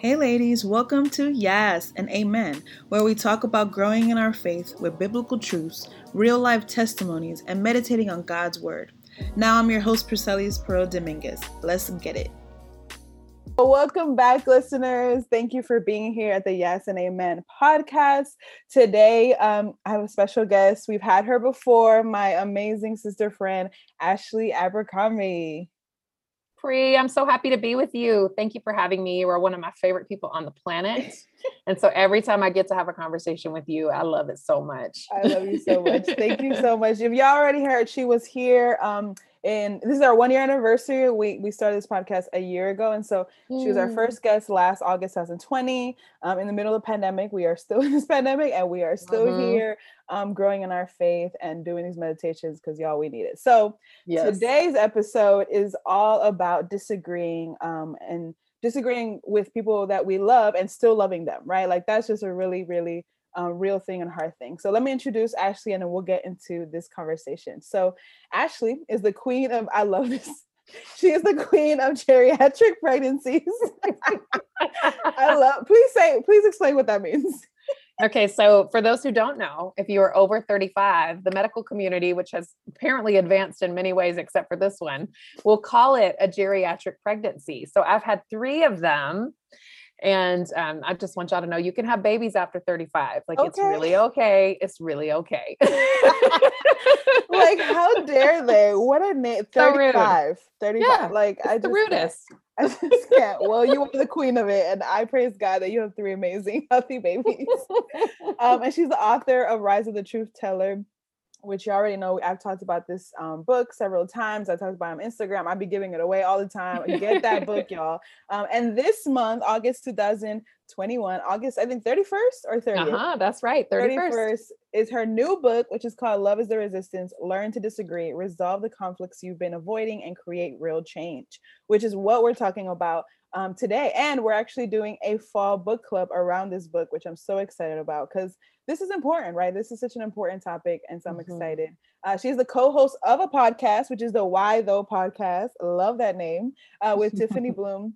Hey, ladies, welcome to Yes and Amen, where we talk about growing in our faith with biblical truths, real life testimonies, and meditating on God's Word. Now, I'm your host, Pricelis Perreaux Dominguez. Let's get it. Welcome back, listeners. Thank you for being here at the Yes and Amen podcast. Today, um, I have a special guest. We've had her before, my amazing sister friend, Ashley Abercrombie. Pri, I'm so happy to be with you. Thank you for having me. You are one of my favorite people on the planet. and so every time I get to have a conversation with you, I love it so much. I love you so much. Thank you so much. If y'all already heard, she was here. Um, and this is our one year anniversary. We we started this podcast a year ago, and so mm. she was our mm. first guest last August 2020. Um, in the middle of the pandemic, we are still in this pandemic, and we are still mm-hmm. here, um, growing in our faith and doing these meditations because y'all we need it. So yes. today's episode is all about disagreeing um, and disagreeing with people that we love and still loving them, right? Like that's just a really really um, real thing and hard thing. So let me introduce Ashley and then we'll get into this conversation. So Ashley is the queen of, I love this. She is the queen of geriatric pregnancies. I love, please say, please explain what that means. Okay, so for those who don't know, if you are over 35, the medical community, which has apparently advanced in many ways except for this one, will call it a geriatric pregnancy. So I've had three of them and um, I just want y'all to know you can have babies after 35. Like okay. it's really okay. It's really okay. like how dare they? What a name. 35. So 35. Yeah, like I just the rudest. I just can't. Well, you are the queen of it, and I praise God that you have three amazing, healthy babies. um, and she's the author of Rise of the Truth Teller, which you already know, I've talked about this um, book several times. I talked about on Instagram. I'd be giving it away all the time. Get that book, y'all. Um, and this month, August 2021, August, I think 31st or 30th. Uh-huh, that's right. 31st. 31st is her new book, which is called Love is the Resistance Learn to Disagree, Resolve the Conflicts You've Been Avoiding, and Create Real Change, which is what we're talking about um, today. And we're actually doing a fall book club around this book, which I'm so excited about because this is important, right? This is such an important topic. And so I'm mm-hmm. excited. Uh, she's the co host of a podcast, which is the Why Though podcast. Love that name uh, with Tiffany Bluhm.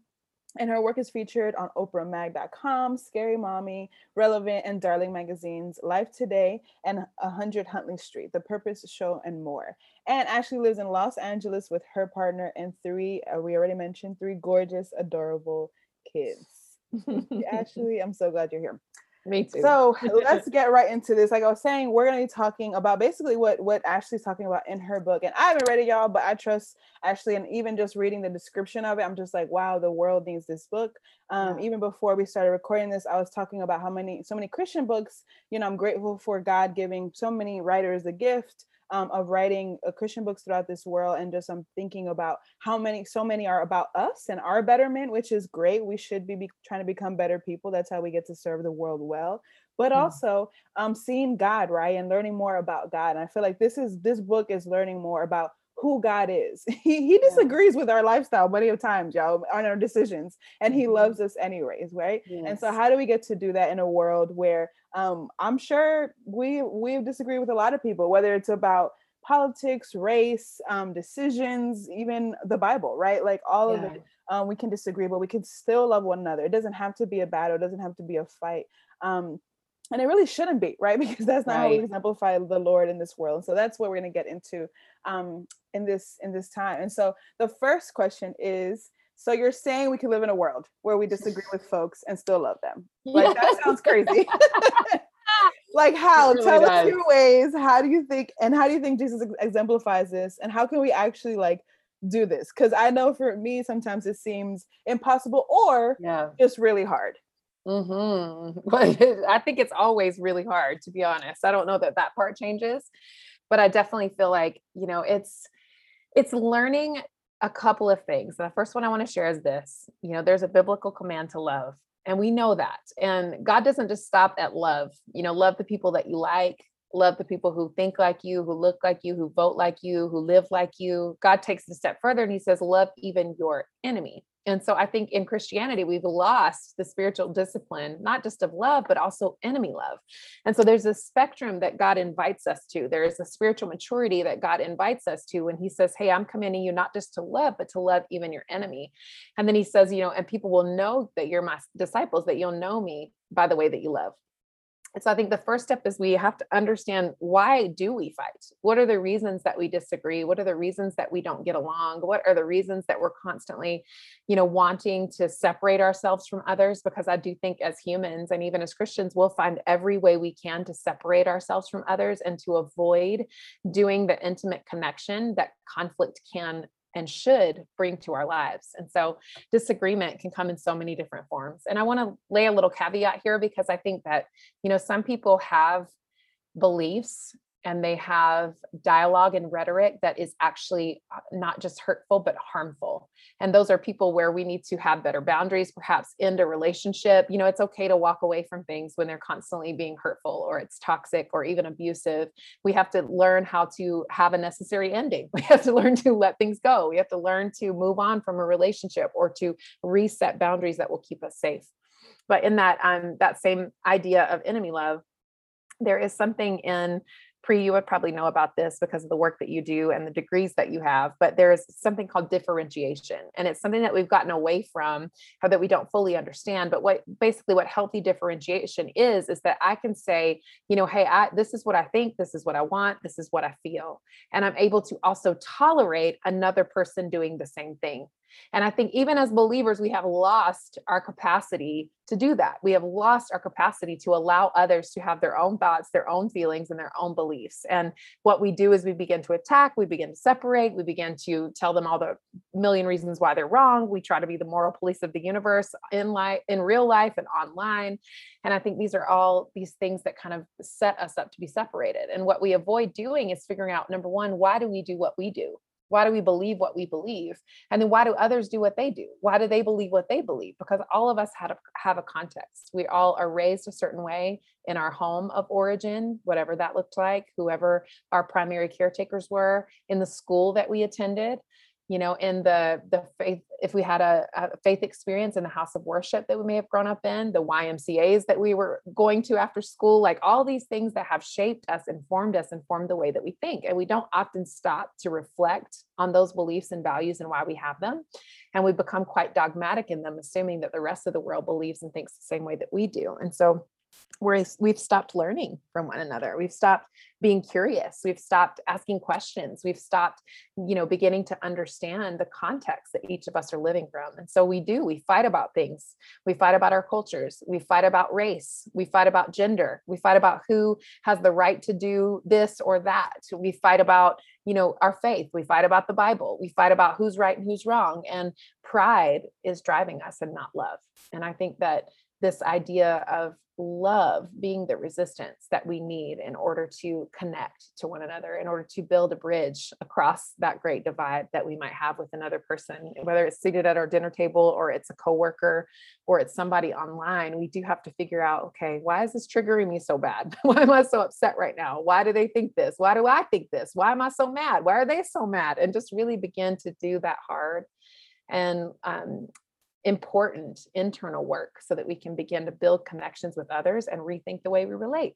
And her work is featured on OprahMag.com, Scary Mommy, Relevant, and Darling Magazines, Life Today, and 100 Huntley Street, The Purpose Show, and more. And Ashley lives in Los Angeles with her partner and three, uh, we already mentioned, three gorgeous, adorable kids. Ashley, I'm so glad you're here. Me too. So let's get right into this. Like I was saying, we're gonna be talking about basically what what Ashley's talking about in her book. And I haven't read it, y'all, but I trust Ashley. And even just reading the description of it, I'm just like, wow, the world needs this book. Um, yeah. Even before we started recording this, I was talking about how many so many Christian books. You know, I'm grateful for God giving so many writers the gift um, of writing uh, Christian books throughout this world, and just I'm thinking about how many, so many are about us and our betterment, which is great. We should be, be trying to become better people. That's how we get to serve the world well. But mm. also, um, seeing God, right, and learning more about God. And I feel like this is this book is learning more about who God is. He he disagrees yeah. with our lifestyle many of times, y'all, on our decisions, and he mm-hmm. loves us anyways, right? Yes. And so how do we get to do that in a world where um I'm sure we we disagree with a lot of people, whether it's about politics, race, um, decisions, even the Bible, right? Like all yeah. of it. Um, we can disagree, but we can still love one another. It doesn't have to be a battle, it doesn't have to be a fight. Um, and it really shouldn't be right? Because that's not right. how we exemplify the lord in this world. So that's what we're going to get into um, in this in this time. And so the first question is so you're saying we can live in a world where we disagree with folks and still love them. Like yeah. that sounds crazy. Like how? Really tell does. us your ways. How do you think and how do you think jesus exemplifies this? And how can we actually like do this? Because i know for me sometimes it seems impossible or yeah. just really hard Mm-hmm. But I think it's always really hard, to be honest. I don't know that that part changes, but I definitely feel like you know it's it's learning a couple of things. The first one I want to share is this: you know, there's a biblical command to love, and we know that. And God doesn't just stop at love. You know, love the people that you like, love the people who think like you, who look like you, who vote like you, who live like you. God takes it a step further and he says, love even your enemy. And so I think in Christianity, we've lost the spiritual discipline, not just of love, but also enemy love. And so there's a spectrum that God invites us to. There is a spiritual maturity that God invites us to when He says, Hey, I'm commanding you not just to love, but to love even your enemy. And then He says, You know, and people will know that you're my disciples, that you'll know me by the way that you love. So I think the first step is we have to understand why do we fight? What are the reasons that we disagree? What are the reasons that we don't get along? What are the reasons that we're constantly, you know, wanting to separate ourselves from others? Because I do think as humans and even as Christians, we'll find every way we can to separate ourselves from others and to avoid doing the intimate connection that conflict can and should bring to our lives. And so disagreement can come in so many different forms. And I want to lay a little caveat here because I think that, you know, some people have beliefs and they have dialogue and rhetoric that is actually uh, not just hurtful but harmful. And those are people where we need to have better boundaries perhaps end a relationship. You know it's okay to walk away from things when they're constantly being hurtful or it's toxic or even abusive. We have to learn how to have a necessary ending. We have to learn to let things go. We have to learn to move on from a relationship or to reset boundaries that will keep us safe. But in that um that same idea of enemy love there is something in Pri, you would probably know about this because of the work that you do and the degrees that you have, but there's something called differentiation. And it's something that we've gotten away from or that we don't fully understand. But what basically what healthy differentiation is, is that I can say, you know, hey, I, this is what I think, this is what I want, this is what I feel. And I'm able to also tolerate another person doing the same thing. And I think even as believers, we have lost our capacity to do that. We have lost our capacity to allow others to have their own thoughts, their own feelings, and their own beliefs. And what we do is we begin to attack, we begin to separate, we begin to tell them all the million reasons why they're wrong. We try to be the moral police of the universe in life, in real life, and online. And I think these are all these things that kind of set us up to be separated. And what we avoid doing is figuring out number one, why do we do what we do? Why do we believe what we believe? And then why do others do what they do? Why do they believe what they believe? Because all of us have a, have a context. We all are raised a certain way in our home of origin, whatever that looked like, whoever our primary caretakers were, in the school that we attended you know in the the faith if we had a, a, faith experience in the house of worship that we may have grown up in the ymcas that we were going to after school like all these things that have shaped us informed us and formed the way that we think. And we don't often stop to reflect on those beliefs and values and why we have them. And we become quite dogmatic in them assuming that the rest of the world believes and thinks the same way that we do. And so we're, we've stopped learning from one another. We've stopped being curious. We've stopped asking questions. We've stopped you know beginning to understand the context that each of us are living from. And so we do. We fight about things. We fight about our cultures. We fight about race. We fight about gender. We fight about who has the right to do this or that. We fight about you know our faith. We fight about the bible. We fight about who's right and who's wrong. And pride is driving us and not love. And i think that this idea of love being the resistance that we need in order to connect to one another, in order to build a bridge across that great divide that we might have with another person, whether it's seated at our dinner table or it's a coworker or it's somebody online, we do have to figure out, okay, why is this triggering me so bad? why am I so upset right now? Why do they think this? Why do I think this? Why am I so mad? Why are they so mad? And just really begin to do that hard and um, important internal work so that we can begin to build connections with others and rethink the way we relate.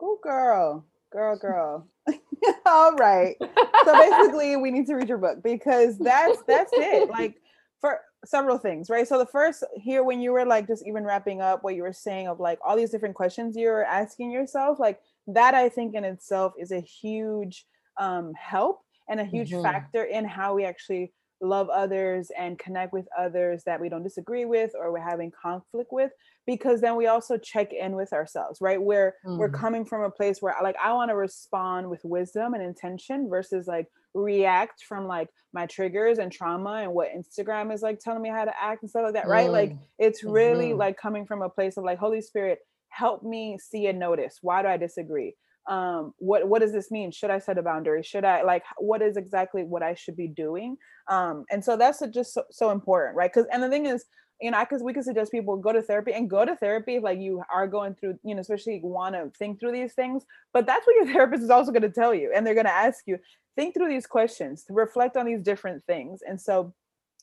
Oh, girl, girl, girl. All right. So basically, we need to read your book because that's that's it. Like for several things, right? So the first here, when you were like just even wrapping up what you were saying of like all these different questions you're asking yourself, like that, I think in itself is a huge um, help and a huge mm-hmm. factor in how we actually love others and connect with others that we don't disagree with or we're having conflict with because then we also check in with ourselves right where mm. we're coming from a place where like i want to respond with wisdom and intention versus like react from like my triggers and trauma and what instagram is like telling me how to act and stuff like that right like mm. it's really mm-hmm. like coming from a place of like holy spirit help me see and notice why do i disagree um what what does this mean should i set a boundary should i like what is exactly what i should be doing um and so that's just so, so important right because and the thing is you know, because we could suggest people go to therapy and go to therapy if like you are going through, you know, especially want to think through these things. But that's what your therapist is also going to tell you. And they're going to ask you, think through these questions, to reflect on these different things. And so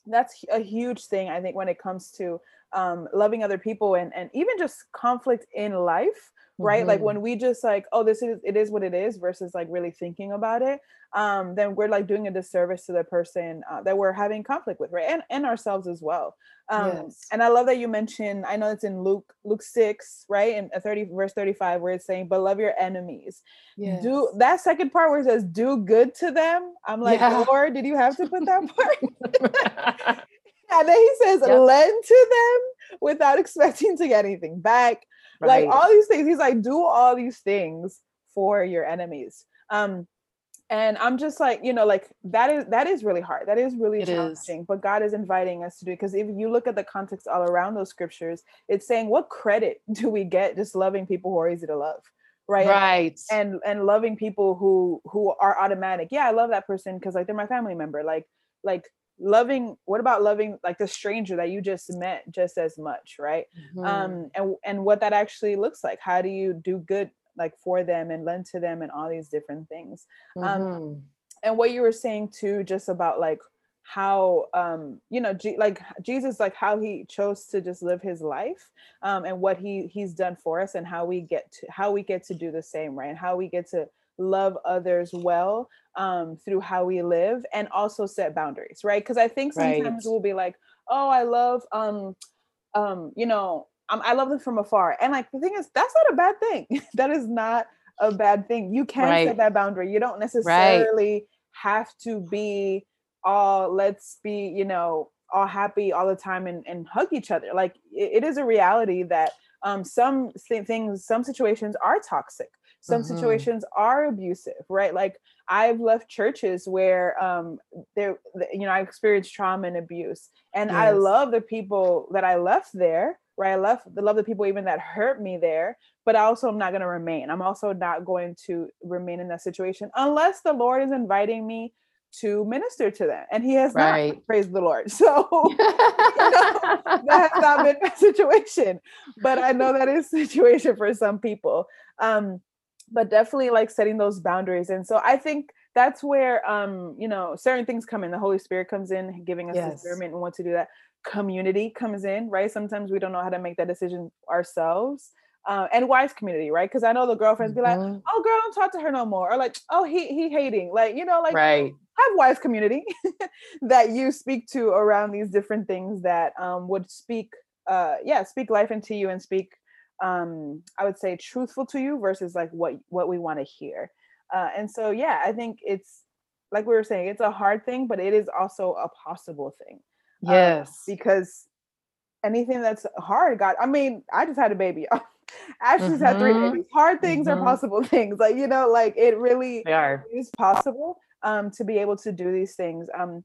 that's a huge thing, I think, when it comes to um, loving other people and, and even just conflict in life right mm-hmm. like when we just like oh this is it is what it is versus like really thinking about it um then we're like doing a disservice to the person uh, that we're having conflict with right and, and ourselves as well um yes. and i love that you mentioned i know it's in luke luke 6 right in 30 verse 35 where it's saying but love your enemies yes. do that second part where it says do good to them i'm like yeah. lord did you have to put that part and then he says yep. lend to them without expecting to get anything back right. like all these things he's like do all these things for your enemies. Um and i'm just like you know like that is that is really hard. That is really it challenging is. but god is inviting us to do it because if you look at the context all around those scriptures it's saying what credit do we get just loving people who are easy to love? Right? Right. and and loving people who who are automatic. Yeah i love that person because like they're my family member. Like like loving what about loving like the stranger that you just met just as much right mm-hmm. um and and what that actually looks like how do you do good like for them and lend to them and all these different things um, mm-hmm. um and what you were saying too just about like how um you know G- like jesus like how he chose to just live his life um and what he he's done for us and how we get to how we get to do the same right and how we get to love others well um, through how we live and also set boundaries, right? Because I think sometimes right. we'll be like, oh, I love, um, um, you know, um, I love them from afar. And like the thing is, that's not a bad thing. that is not a bad thing. You can right. set that boundary. You don't necessarily right. have to be all, let's be, you know, all happy all the time and, and hug each other. Like it, it is a reality that um, some things, some situations are toxic some mm-hmm. situations are abusive right like i've left churches where um there you know i experienced trauma and abuse and yes. i love the people that i left there right i left the love the people even that hurt me there but I also am not going to remain i'm also not going to remain in that situation unless the lord is inviting me to minister to them and he has right. not praised the lord so you know, that has not been a situation but i know that is situation for some people um but definitely like setting those boundaries and so i think that's where um you know certain things come in. The holy spirit comes in giving us yes. discernment and what to do that. Community comes in right? Sometimes we don't know how to make that decision ourselves uh, and wise community right? Because i know the girlfriends be like mm-hmm. oh girl don't talk to her no more or like oh he he hating like you know like right. have wise community that you speak to around these different things that um, would speak uh yeah speak life into you and speak um i would say truthful to you versus like what what we want to hear uh and so yeah i think it's like we were saying it's a hard thing but it is also a possible thing um, yes um, because anything that's hard god i mean i just had a baby Ashley's mm-hmm. had three mm-hmm. babies. Hard things mm-hmm. are possible things. Like, you know, like it really they are. is possible um to be able to do these things. Um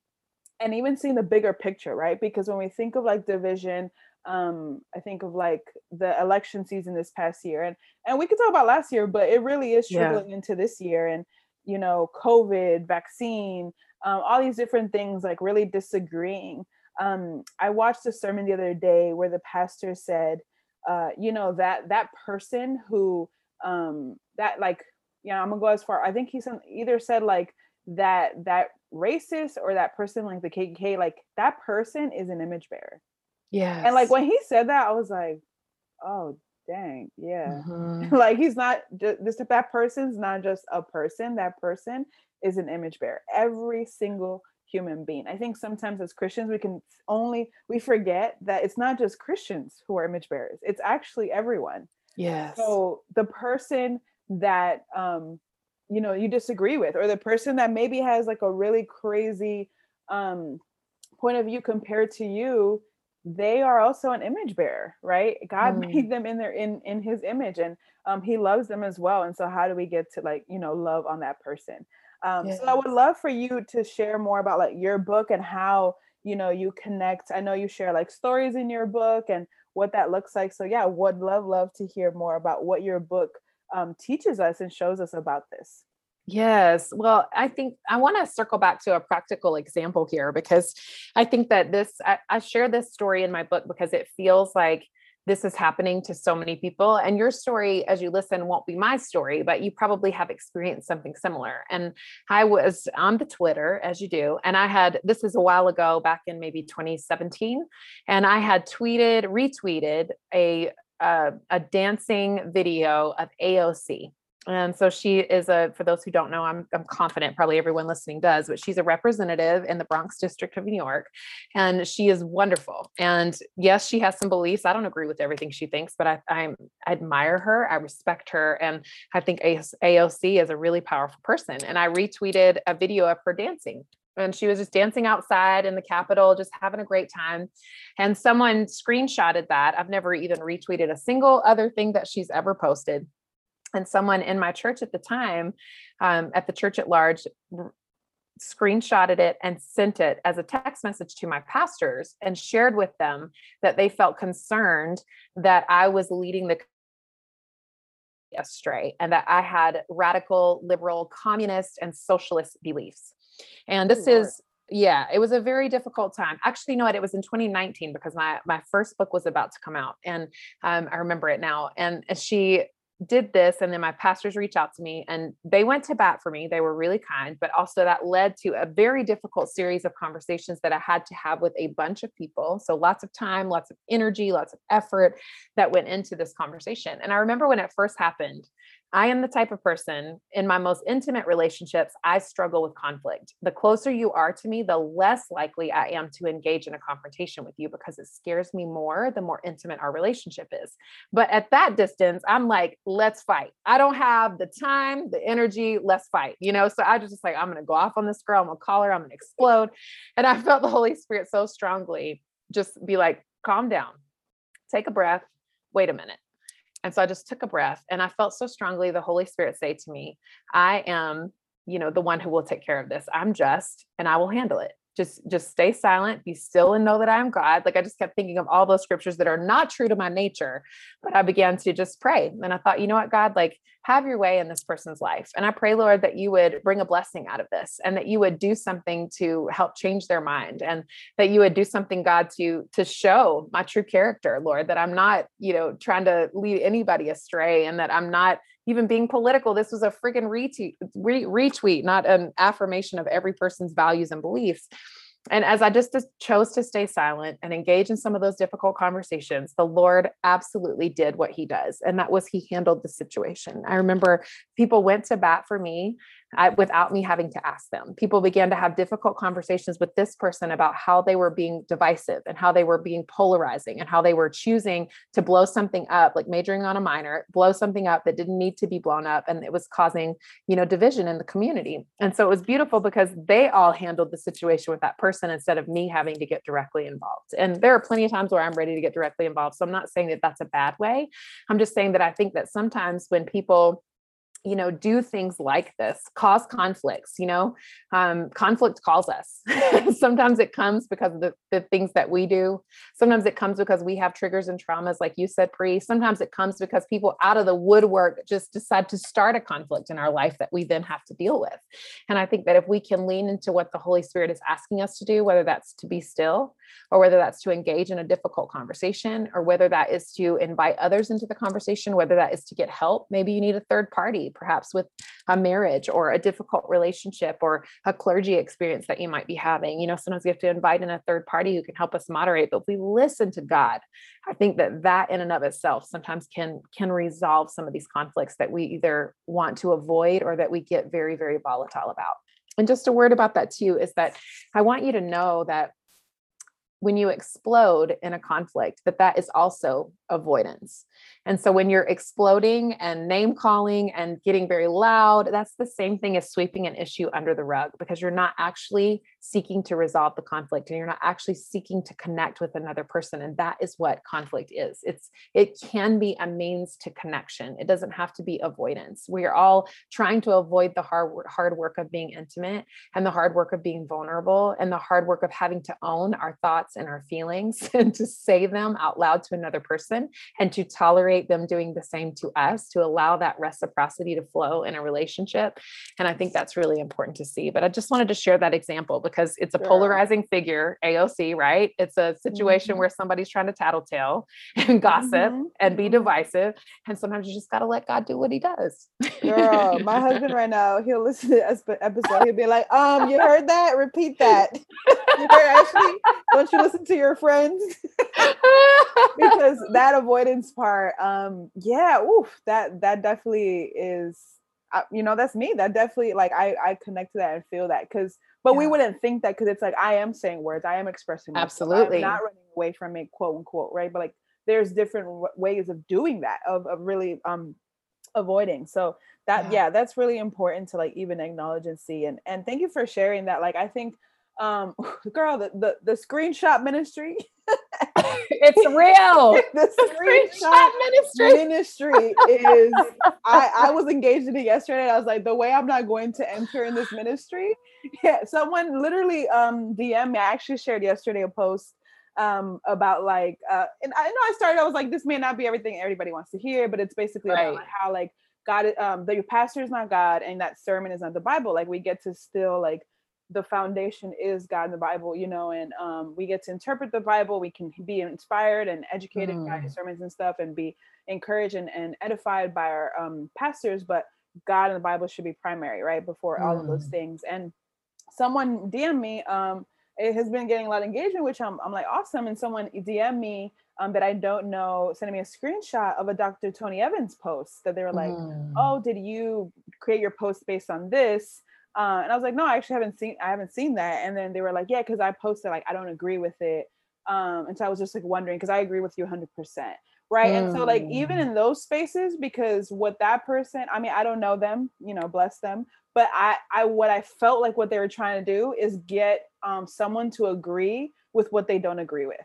and even seeing the bigger picture, right? Because when we think of like division, um i think of like the election season this past year and and we could talk about last year but it really is trickling yeah. into this year and you know covid vaccine um, all these different things like really disagreeing um i watched a sermon the other day where the pastor said uh you know that that person who um that like you know i'm gonna go as far i think he said either said like that that racist or that person like the kkk like that person is an image bearer yeah. And like when he said that, I was like, oh dang, yeah. Mm-hmm. like he's not just this that person's not just a person. That person is an image bearer. Every single human being. I think sometimes as Christians we can only we forget that it's not just Christians who are image bearers. It's actually everyone. Yes. So the person that um you know you disagree with or the person that maybe has like a really crazy um point of view compared to you they are also an image bearer right god mm. made them in their in in his image and um he loves them as well and so how do we get to like you know love on that person um yes. so i would love for you to share more about like your book and how you know you connect i know you share like stories in your book and what that looks like so yeah would love love to hear more about what your book um, teaches us and shows us about this Yes. Well, I think I want to circle back to a practical example here because I think that this, I, I, share this story in my book because it feels like this is happening to so many people. And your story, as you listen, won't be my story, but you probably have experienced something similar. And I was on the Twitter, as you do, and I had this is a while ago, back in maybe 2017, and I had tweeted, retweeted a uh, a dancing video of AOC and so she is a for those who don't know I'm, I'm confident probably everyone listening does but she's a representative in the bronx district of new york and she is wonderful. And yes she has some beliefs. I don't agree with everything she thinks but i I'm, I admire her i respect her and i think aoc is a really powerful person. And i retweeted a video of her dancing and she was just dancing outside in the capitol just having a great time. And someone screenshotted that. I've never even retweeted a single other thing that she's ever posted and someone in my church at the time um, at the church at large r- screenshotted it and sent it as a text message to my pastors and shared with them that they felt concerned that i was leading the astray and that i had radical liberal communist and socialist beliefs. And this is yeah it was a very difficult time. Actually you know what? It was in 2019 because my my first book was about to come out and um, i remember it now. And she did this and then my pastors reached out to me and they went to bat for me. They were really kind but also that led to a very difficult series of conversations that i had to have with a bunch of people. So lots of time lots of energy lots of effort that went into this conversation. And i remember when it first happened I am the type of person in my most intimate relationships, I struggle with conflict. The closer you are to me, the less likely I am to engage in a confrontation with you because it scares me more the more intimate our relationship is. But at that distance, I'm like, let's fight. I don't have the time, the energy, let's fight. You know, so I just like, I'm going to go off on this girl, I'm going to call her, I'm going to explode. And I felt the Holy Spirit so strongly just be like, calm down, take a breath, wait a minute and so I just took a breath and I felt so strongly the Holy Spirit say to me, I am, you know, the one who will take care of this. I'm just and I will handle it just just stay silent be still and know that i am god. Like i just kept thinking of all those scriptures that are not true to my nature but i began to just pray. And i thought you know what god? Like have your way in this person's life. And i pray lord that you would bring a blessing out of this and that you would do something to help change their mind and that you would do something god to to show my true character lord that i'm not you know trying to lead anybody astray and that i'm not even being political. This was a freaking retweet, re- retweet, not an affirmation of every person's values and beliefs. And as I just chose to stay silent and engage in some of those difficult conversations, the Lord absolutely did what he does. And that was he handled the situation. I remember people went to bat for me I, without me having to ask them. People began to have difficult conversations with this person about how they were being divisive and how they were being polarizing and how they were choosing to blow something up, like majoring on a minor, blow something up that didn't need to be blown up. And it was causing, you know, division in the community. And so it was beautiful because they all handled the situation with that person instead of me having to get directly involved. And there are plenty of times where I'm ready to get directly involved. So I'm not saying that that's a bad way. I'm just saying that I think that sometimes when people, you know do things like this cause conflicts you know? Um, conflict calls us. Sometimes it comes because of the, the things that we do. Sometimes it comes because we have triggers and traumas like you said Pri sometimes it comes because people out of the woodwork just decide to start a conflict in our life that we then have to deal with. And i think that if we can lean into what the holy spirit is asking us to do whether that's to be still or whether that's to engage in a difficult conversation or whether that is to invite others into the conversation whether that is to get help maybe you need a third party perhaps with a marriage or a difficult relationship or a clergy experience that you might be having. You know, sometimes we have to invite in a third party who can help us moderate, but we listen to God, I think that that in and of itself sometimes can can resolve some of these conflicts that we either want to avoid or that we get very very volatile about. And just a word about that too is that I want you to know that when you explode in a conflict that that is also avoidance. And so when you're exploding and name calling and getting very loud that's the same thing as sweeping an issue under the rug because you're not actually seeking to resolve the conflict and you're not actually seeking to connect with another person and that is what conflict is. It's it can be a means to connection. It doesn't have to be avoidance. We're all trying to avoid the hard hard work of being intimate and the hard work of being vulnerable and the hard work of having to own our thoughts and our feelings and to say them out loud to another person and to tolerate them doing the same to us to allow that reciprocity to flow in a relationship. And i think that's really important to see but i just wanted to share that example because it's a sure. polarizing figure aoc right it's a situation mm-hmm. where somebody's trying to tattletale and gossip mm-hmm. and be mm-hmm. divisive and sometimes you just got to let god do what he does girl my husband right now he'll listen to this episode he'll be like um you heard that repeat that actually don't you listen to your friends because that avoidance part um yeah oof that that definitely is uh, you know that's me that definitely like i i connect to that and feel that because but yeah. we wouldn't think that because it's like i am saying words i am expressing myself. absolutely I'm not running away from it quote unquote right but like there's different w- ways of doing that of, of really um avoiding so that yeah. yeah that's really important to like even acknowledge and see and and thank you for sharing that like i think um girl the the, the screenshot ministry. It's real. The screenshot ministry. ministry is I, I was engaged in it yesterday. I was like the way i'm not going to enter in this ministry? Yeah someone literally um dm me. I actually shared yesterday a post um about like uh and i know i started i was like this may not be everything everybody wants to hear but it's basically right. about how like god um the pastor is not god and that sermon is not the bible. Like we get to still like the foundation is God in the Bible, you know, and um, we get to interpret the Bible. We can be inspired and educated mm. by sermons and stuff and be encouraged and, and edified by our um, pastors. But God and the Bible should be primary, right? Before mm. all of those mm. things. And someone DM me, um, it has been getting a lot of engagement, which I'm, I'm like, awesome. And someone DM me um, that I don't know, sending me a screenshot of a Dr. Tony Evans post that they were like, mm. oh, did you create your post based on this? Uh, and I was like, no, I actually haven't seen, I haven't seen that. And then they were like, yeah, because I posted like I don't agree with it. Um, and so I was just like wondering because I agree with you 100 percent, right? Mm. And so like even mm. in those spaces, because what that person, I mean, I don't know them, you know, bless them, but I, I what I felt like what they were trying to do is get um, someone to agree with what they don't agree with.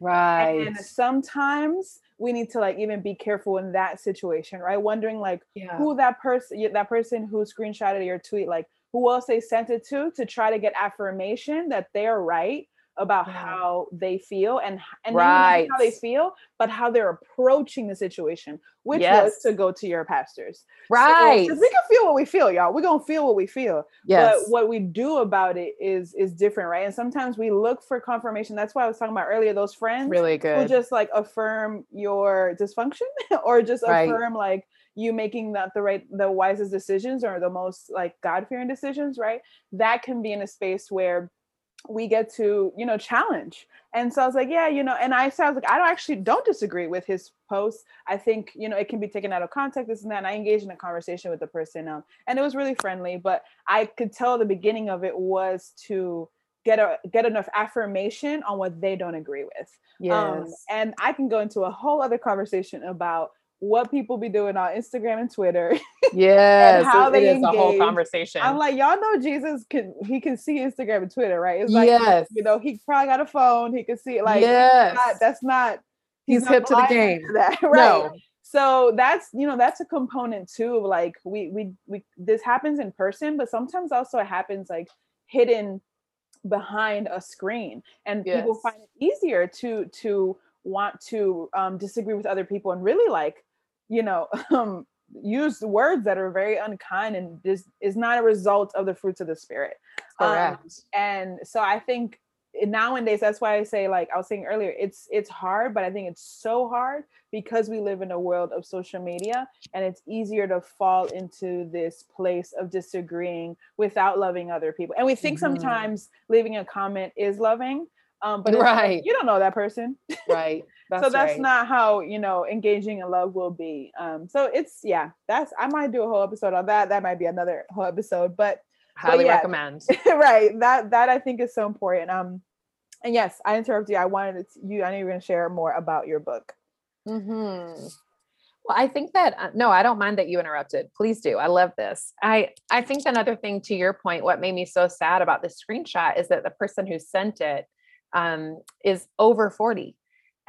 Right. And sometimes we need to like even be careful in that situation, right? Wondering like yeah. who that person, that person who screenshotted your tweet, like who else they sent it to to try to get affirmation that they're right about yeah. how they feel and and right. how they feel, but how they're approaching the situation, which yes. was to go to your pastors. Right. So, we can feel what we feel, y'all. We're gonna feel what we feel. Yes. But what we do about it is is different, right? And sometimes we look for confirmation. That's why I was talking about earlier, those friends really good who just like affirm your dysfunction or just right. affirm like you making that the right the wisest decisions or the most like god-fearing decisions right? That can be in a space where we get to you know challenge. And so i was like yeah you know and i said i was like i don't actually don't disagree with his post i think you know it can be taken out of context this and that. And i engaged in a conversation with the person um, and it was really friendly but i could tell the beginning of it was to get a get enough affirmation on what they don't agree with. Um, yes. Um, and i can go into a whole other conversation about what people be doing on Instagram and Twitter. Yes, how it, they engage. a whole conversation. I'm like, y'all know Jesus can he can see Instagram and Twitter, right? It's like yes. you know, he probably got a phone, he can see it. Like yes. Not, that's not he's, he's hip to the game. To that, right. No. So that's you know that's a component too of like we we we this happens in person, but sometimes also it happens like hidden behind a screen, and yes. people find it easier to to want to um, disagree with other people and really like you know um, use words that are very unkind and this is not a result of the fruits of the spirit. Um, and so i think nowadays that's why i say like i was saying earlier it's it's hard but i think it's so hard because we live in a world of social media and it's easier to fall into this place of disagreeing without loving other people. And we think mm-hmm. sometimes leaving a comment is loving um, but right, like, you don't know that person, right? That's so that's right. not how you know engaging in love will be. Um, so it's yeah, that's I might do a whole episode on that. That might be another whole episode, but highly but yeah, recommend. right, that that I think is so important. Um, and yes, I interrupted you. I wanted to, you. I know you're going to share more about your book. Mm-hmm. Well, I think that uh, no, I don't mind that you interrupted. Please do. I love this. I I think another thing to your point, what made me so sad about this screenshot is that the person who sent it um, is over 40.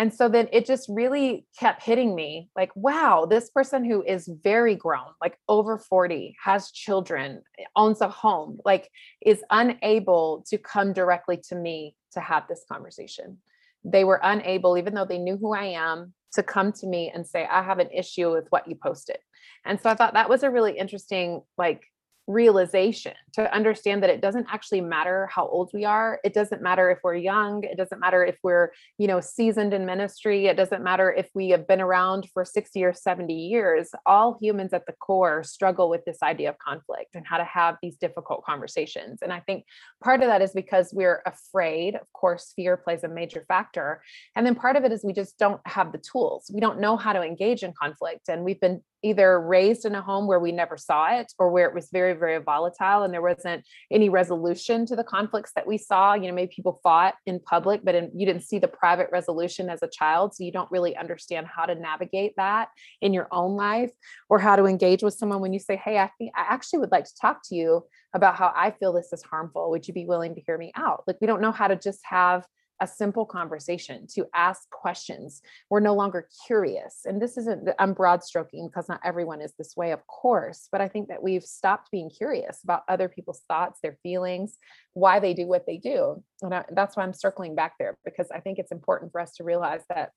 And so then it just really kept hitting me like, wow, this person who is very grown, like over 40, has children, owns a home, like is unable to come directly to me to have this conversation. They were unable, even though they knew who I am, to come to me and say, I have an issue with what you posted. And so I thought that was a really interesting, like, realization to understand that it doesn't actually matter how old we are. It doesn't matter if we're young. It doesn't matter if we're you know seasoned in ministry. It doesn't matter if we have been around for 60 or 70 years. All humans at the core struggle with this idea of conflict and how to have these difficult conversations. And i think part of that is because we're afraid. Of course fear plays a major factor. And then part of it is we just don't have the tools. We don't know how to engage in conflict. And we've been either raised in a home where we never saw it or where it was very very volatile and there wasn't any resolution to the conflicts that we saw. You know maybe people fought in public but in, you didn't see the private resolution as a child so you don't really understand how to navigate that in your own life or how to engage with someone when you say hey i think i actually would like to talk to you about how i feel this is harmful. Would you be willing to hear me out? Like we don't know how to just have a simple conversation, to ask questions. We're no longer curious. And this isn't, I'm broad stroking because not everyone is this way, of course, but I think that we've stopped being curious about other people's thoughts, their feelings, why they do what they do. And I, that's why I'm circling back there because I think it's important for us to realize that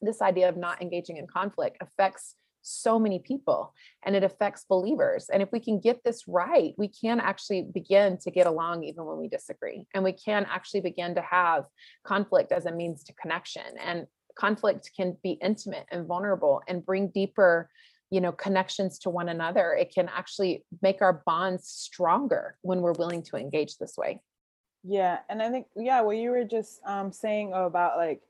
this idea of not engaging in conflict affects so many people and it affects believers. And if we can get this right, we can actually begin to get along even when we disagree. And we can actually begin to have conflict as a means to connection. And conflict can be intimate and vulnerable and bring deeper you know connections to one another it can actually make our bonds stronger when we're willing to engage this way yeah and i think yeah what you were just um, saying about like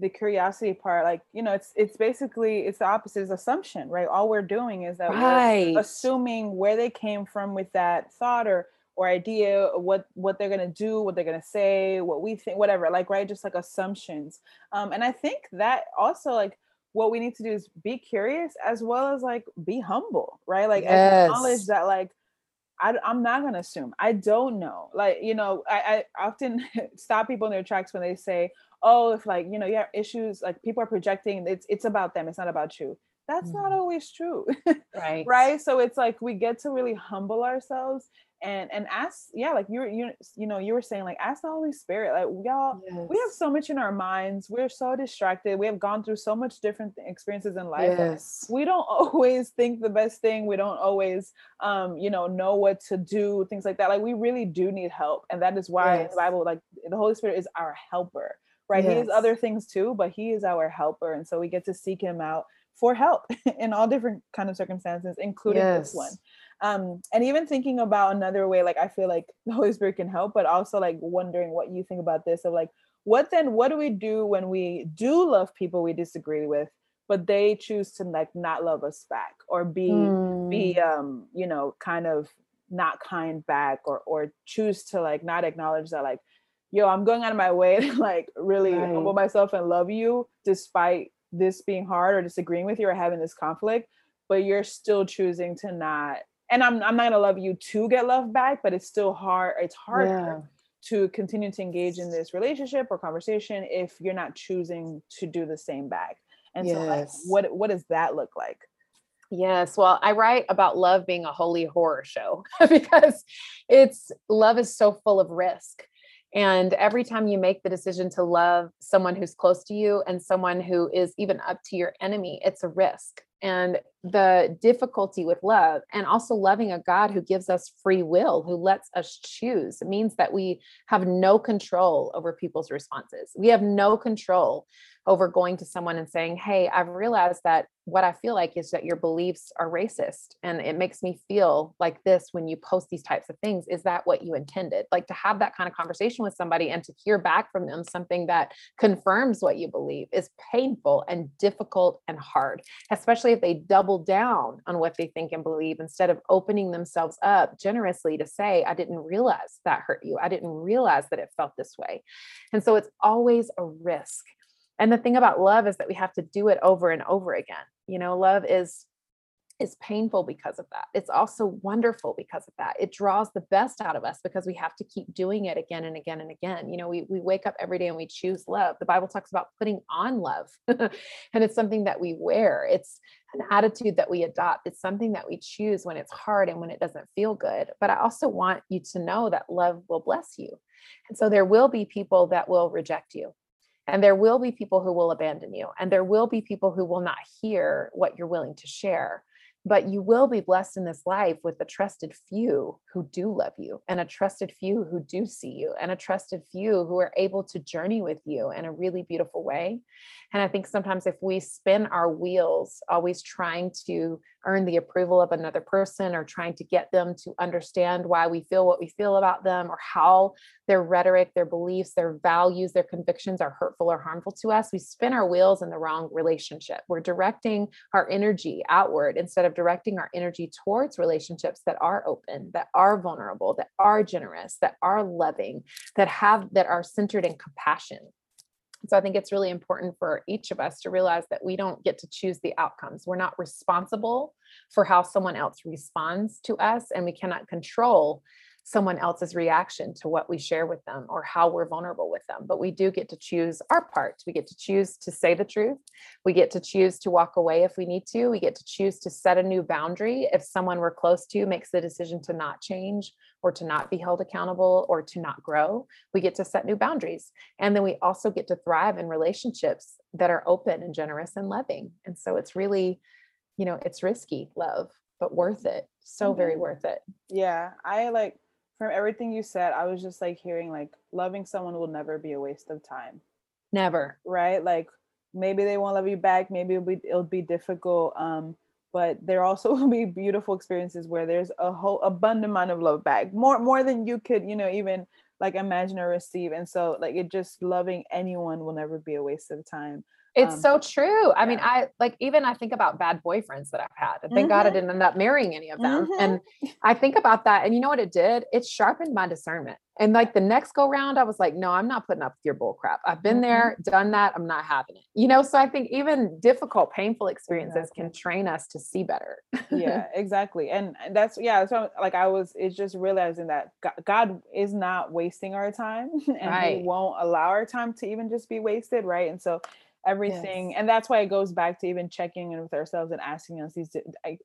the curiosity part like you know it's it's basically it's the opposite is assumption right all we're doing is that right. we're assuming where they came from with that thought or or idea what what they're gonna do what they're gonna say what we think whatever like right just like assumptions um and i think that also like what we need to do is be curious as well as like be humble right like yes. acknowledge that like I, am not gonna assume. I don't know. Like you know, I, I often stop people in their tracks when they say, oh, if like, you know, you have issues, like people are projecting, it's it's about them, it's not about you. That's mm. not always true. right. right. So it's like we get to really humble ourselves and and ask, yeah, like you're you you know, you were saying, like ask the Holy Spirit. Like y'all, yes. we have so much in our minds. We're so distracted. We have gone through so much different experiences in life. Yes. We don't always think the best thing. We don't always um, you know, know what to do, things like that. Like we really do need help. And that is why yes. the Bible, like the Holy Spirit is our helper right? Yes. He has other things too, but he is our helper. And so we get to seek him out for help in all different kind of circumstances, including yes. this one. Um, and even thinking about another way, like I feel like the Holy Spirit can help, but also like wondering what you think about this of like, what then, what do we do when we do love people we disagree with, but they choose to like not love us back or be, mm. be, um, you know, kind of not kind back or, or choose to like not acknowledge that like, yo, I'm going out of my way to like really right. humble myself and love you despite this being hard or disagreeing with you or having this conflict, but you're still choosing to not. And I'm I'm not gonna love you to get love back, but it's still hard. It's hard yeah. to continue to engage in this relationship or conversation if you're not choosing to do the same back. And yes. so like what what does that look like? Yes. Well, I write about love being a holy horror show because it's love is so full of risk. And every time you make the decision to love someone who's close to you and someone who is even up to your enemy, it's a risk. And the difficulty with love and also loving a God who gives us free will, who lets us choose, means that we have no control over people's responses. We have no control over going to someone and saying, Hey, I've realized that what I feel like is that your beliefs are racist. And it makes me feel like this when you post these types of things. Is that what you intended? Like to have that kind of conversation with somebody and to hear back from them something that confirms what you believe is painful and difficult and hard, especially if they double down on what they think and believe instead of opening themselves up generously to say, I didn't realize that hurt you. I didn't realize that it felt this way. And so it's always a risk. And the thing about love is that we have to do it over and over again You know, love is is painful because of that. It's also wonderful because of that. It draws the best out of us because we have to keep doing it again and again and again. You know, we, we wake up every day and we choose love. The Bible talks about putting on love, and it's something that we wear. It's an attitude that we adopt. It's something that we choose when it's hard and when it doesn't feel good. But I also want you to know that love will bless you. And so there will be people that will reject you. And there will be people who will abandon you. And there will be people who will not hear what you're willing to share but you will be blessed in this life with a trusted few who do love you and a trusted few who do see you and a trusted few who are able to journey with you in a really beautiful way and i think sometimes if we spin our wheels always trying to earn the approval of another person or trying to get them to understand why we feel what we feel about them or how their rhetoric, their beliefs, their values, their convictions are hurtful or harmful to us, we spin our wheels in the wrong relationship. We're directing our energy outward instead of directing our energy towards relationships that are open, that are vulnerable, that are generous, that are loving, that have that are centered in compassion. So I think it's really important for each of us to realize that we don't get to choose the outcomes. We're not responsible for how someone else responds to us, and we cannot control someone else's reaction to what we share with them or how we're vulnerable with them. But we do get to choose our part. We get to choose to say the truth. We get to choose to walk away if we need to. We get to choose to set a new boundary if someone we're close to makes the decision to not change or to not be held accountable or to not grow. We get to set new boundaries. And then we also get to thrive in relationships that are open and generous and loving. And so it's really, you know, it's risky love, but worth it. So very mm-hmm. worth it. Yeah. I like from everything you said, I was just like hearing like loving someone will never be a waste of time. Never. Right? Like maybe they won't love you back, maybe it'll be it'll be difficult. Um, but there also will be beautiful experiences where there's a whole abundant amount of love back. More more than you could, you know, even like imagine or receive. And so like it just loving anyone will never be a waste of time. It's um, so true. I yeah. mean, I like even I think about bad boyfriends that I've had. And thank mm-hmm. God I mm-hmm. didn't end up marrying any of them. Mm-hmm. And I think about that. And you know what it did? It sharpened my discernment. And like the next go round, I was like, no, I'm not putting up with your bull crap. I've been mm-hmm. there, done that. I'm not having it. You know, so I think even difficult, painful experiences exactly. can train us to see better. yeah, exactly. And that's yeah, so like I was it's just realizing that God is not wasting our time and right. he won't allow our time to even just be wasted, right? And so everything yes. and that's why it goes back to even checking in with ourselves and asking us these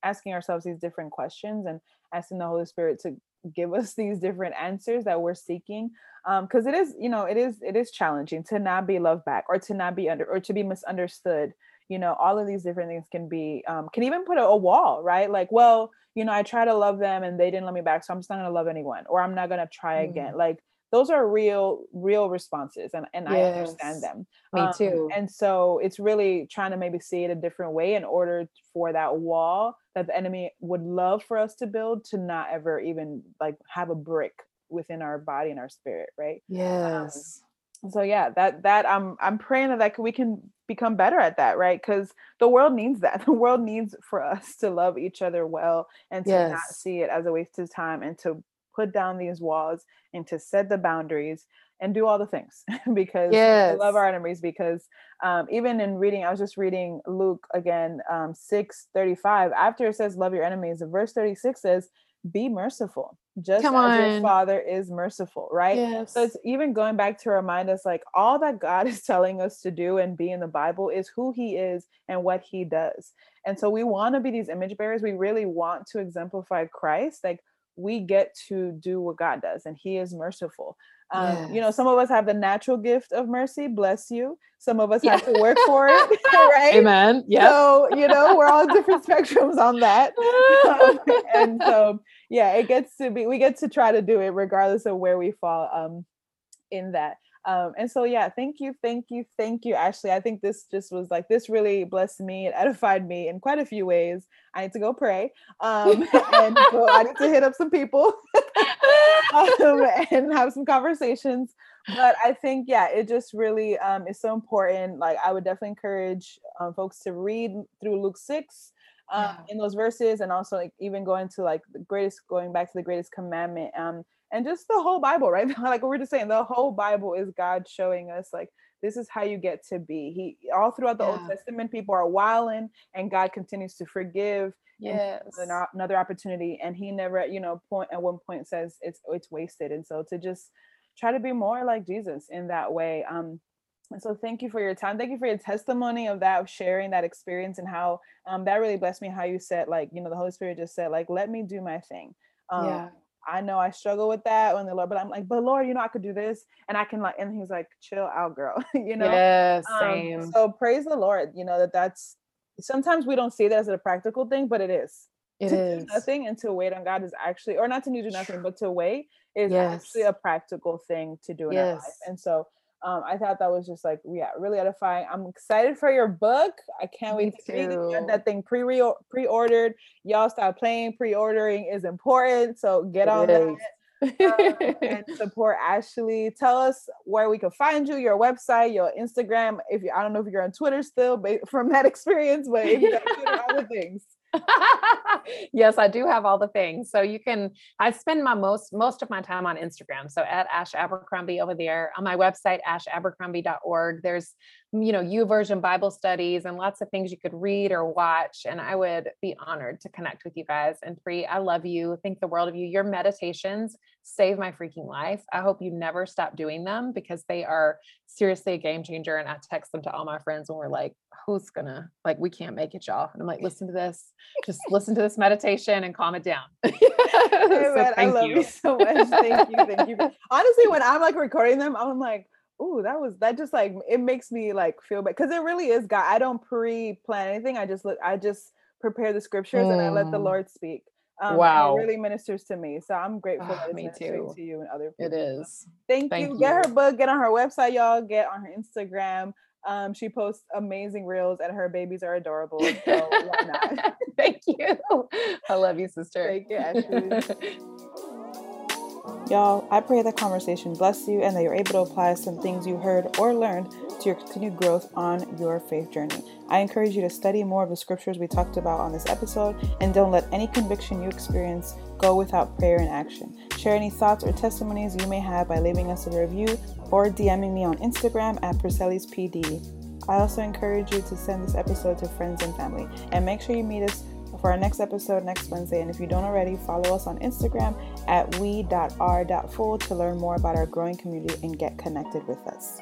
asking ourselves these different questions and asking the holy spirit to give us these different answers that we're seeking um because it is you know it is it is challenging to not be loved back or to not be under or to be misunderstood you know all of these different things can be um can even put a, a wall right like well you know i try to love them and they didn't love me back so i'm just not going to love anyone or i'm not going to try mm. again like those are real real responses and, and yes. i understand them me um, too. and so it's really trying to maybe see it a different way in order for that wall that the enemy would love for us to build to not ever even like have a brick within our body and our spirit right? Um, yes. um, so yeah that that i'm i'm praying that, that we can become better at that right? Because the world needs that. The world needs for us to love each other well and to yes. not see it as a waste of time and to put down these walls and to set the boundaries and do all the things because yes. we love our enemies because um, even in reading i was just reading luke again um, 6 35 after it says love your enemies verse 36 says be merciful just Come as on. your father is merciful right yes. so it's even going back to remind us like all that god is telling us to do and be in the bible is who he is and what he does and so we want to be these image bearers we really want to exemplify christ like we get to do what God does, and He is merciful. Um, yes. You know, some of us have the natural gift of mercy, bless you. Some of us yeah. have to work for it, right? Amen. Yeah. So, you know, we're all different spectrums on that. Um, and so, yeah, it gets to be, we get to try to do it regardless of where we fall um, in that. Um, and so, yeah, thank you, thank you, thank you, Ashley. I think this just was like, this really blessed me. It edified me in quite a few ways. I need to go pray. Um, and so I need to hit up some people um, and have some conversations. But I think, yeah, it just really um, is so important. Like, I would definitely encourage um, folks to read through Luke 6 um, yeah. in those verses and also like even going to like the greatest going back to the greatest commandment um and just the whole Bible, right? like we're just saying, the whole Bible is God showing us like this is how you get to be. He all throughout the yeah. Old Testament, people are wilding, and God continues to forgive. Yes, another opportunity, and He never, you know, point at one point says it's it's wasted. And so to just try to be more like Jesus in that way. Um, and so thank you for your time. Thank you for your testimony of that, of sharing that experience and how um, that really blessed me. How you said, like, you know, the Holy Spirit just said, like, let me do my thing. Um, yeah I know I struggle with that when the Lord, but I'm like, but Lord, you know, I could do this and I can like, and he's like, chill out, girl, you know? Yeah, same. Um, so praise the Lord, you know, that that's sometimes we don't see that as a practical thing, but it is. It to is. nothing and to wait on God is actually, or not to do nothing, but to wait is yes. actually a practical thing to do in yes. our life. And so um, I thought that was just like, yeah, really edifying. I'm excited for your book. I can't wait to read it. that thing pre pre ordered. Y'all start playing. Pre ordering is important, so get it on is. that. um, and support Ashley. Tell us where we can find you, your website, your Instagram. If you, I don't know if you're on Twitter still, but from that experience, but if you Twitter, all the things. yes, I do have all the things. So you can, I spend my most, most of my time on Instagram. So at Ash Abercrombie over there on my website, ashabercrombie.org, there's, you know, U YouVersion Bible studies and lots of things you could read or watch. And I would be honored to connect with you guys. And Pri, I love you. Think the world of you. Your meditations save my freaking life. I hope you never stop doing them because they are seriously a game changer. And I text them to all my friends when we're like, who's gonna, like, we can't make it, y'all. And I'm like, listen to this, just listen to this meditation and calm it down. so I love you. you so much. Thank you. Thank you. Honestly, when I'm like recording them, I'm like, ooh, that was that just like it makes me like feel bad because it really is God. I don't pre-plan anything. I just look, I just prepare the scriptures mm. and I let the mm. Lord speak. Um, wow, it really ministers to me. So I'm grateful oh, me too. to you and other people. It is. Thank, Thank you. you. Get her book. Get on her website, y'all. Get on her Instagram. Um, she posts amazing reels, and her babies are adorable. So why not? Thank you. I love you, sister. Thank you, Ashley. Y'all, I pray that conversation bless you and that you're able to apply some things you heard or learned to your continued growth on your faith journey. I encourage you to study more of the scriptures we talked about on this episode and don't let any conviction you experience go without prayer and action. Share any thoughts or testimonies you may have by leaving us a review or DMing me on Instagram at PD. I also encourage you to send this episode to friends and family and make sure you meet us for our next episode next Wednesday. And if you don't already, follow us on Instagram at we.r.full to learn more about our growing community and get connected with us.